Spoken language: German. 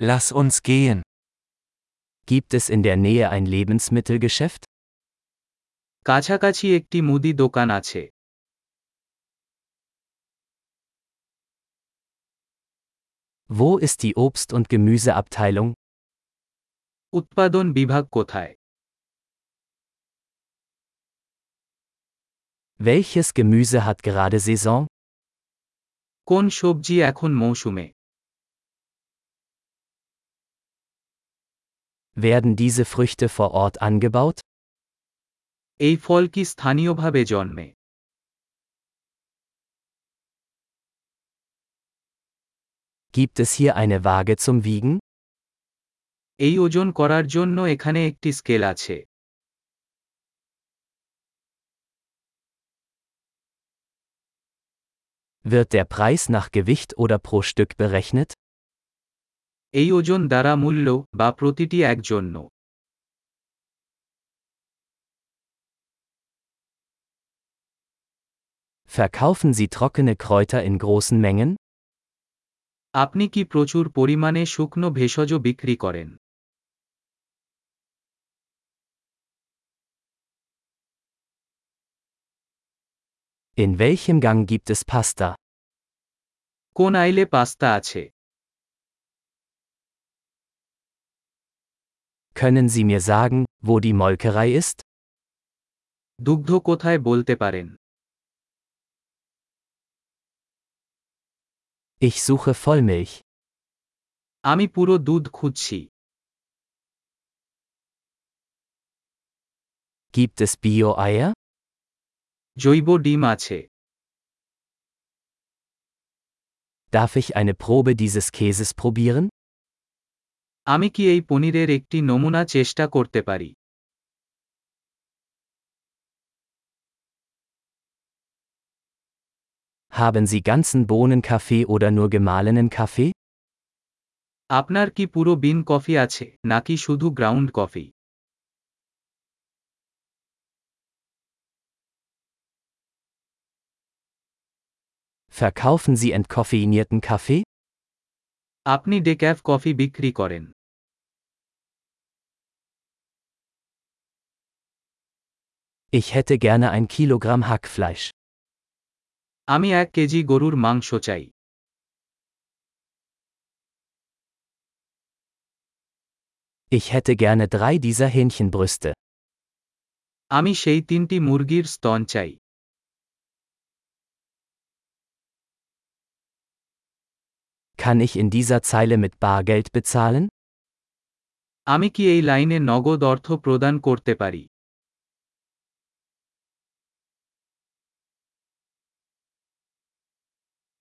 Lass uns gehen. Gibt es in der Nähe ein Lebensmittelgeschäft? কাছাকাছি একটি মুদি দোকান আছে Wo ist die Obst- und Gemüseabteilung? উৎপাদন বিভাগ কোথায় Welches Gemüse hat gerade Saison? কোন সবজি এখন মৌসুমে Werden diese Früchte vor Ort angebaut? এই ফল কি স্থানীয়ভাবে জন্মে Gibt es hier eine Waage zum Wiegen? এই ওজন করার জন্য এখানে একটি স্কেল আছে Wird der Preis nach Gewicht oder pro Stück berechnet? এই ওজন দ্বারা মূল্য বা প্রতিটি এক জন্য Verkaufen Sie trockene Kräuter in großen Mengen? আপনি কি প্রচুর পরিমাণে শুকনো ভেষজ বিক্রি করেন In welchem Gang gibt es Pasta? কোন আইলে পাস্তা আছে Können Sie mir sagen, wo die Molkerei ist? দুগ্ধ কোথায় বলতে পারেন Ich suche Vollmilch. আমি পুরো দুধ খুঁজছি Gibt es Bio-Eier? জৈব ডিম আছে Darf ich eine Probe dieses Käses probieren? আমি কি এই পনিরের একটি নমুনা চেষ্টা করতে পারি Haben Sie ganzen Bohnenkaffee oder nur gemahlenen Kaffee? আপনার কি পুরো বিন কফি আছে নাকি শুধু ground coffee Verkaufen Sie entkoffeinierten Kaffee? আপনি ডেক্যাফ কফি বিক্রি করেন Ich hätte gerne ein Kilogramm Hackfleisch. আমি এক কেজি গরুর মাংস চাই Ich hätte gerne drei dieser Hähnchenbrüste. আমি সেই তিনটি মুরগির স্তন চাই Kann ich in dieser Zeile mit Bargeld bezahlen? আমি কি এই লাইনে নগদ অর্থ প্রদান করতে পারি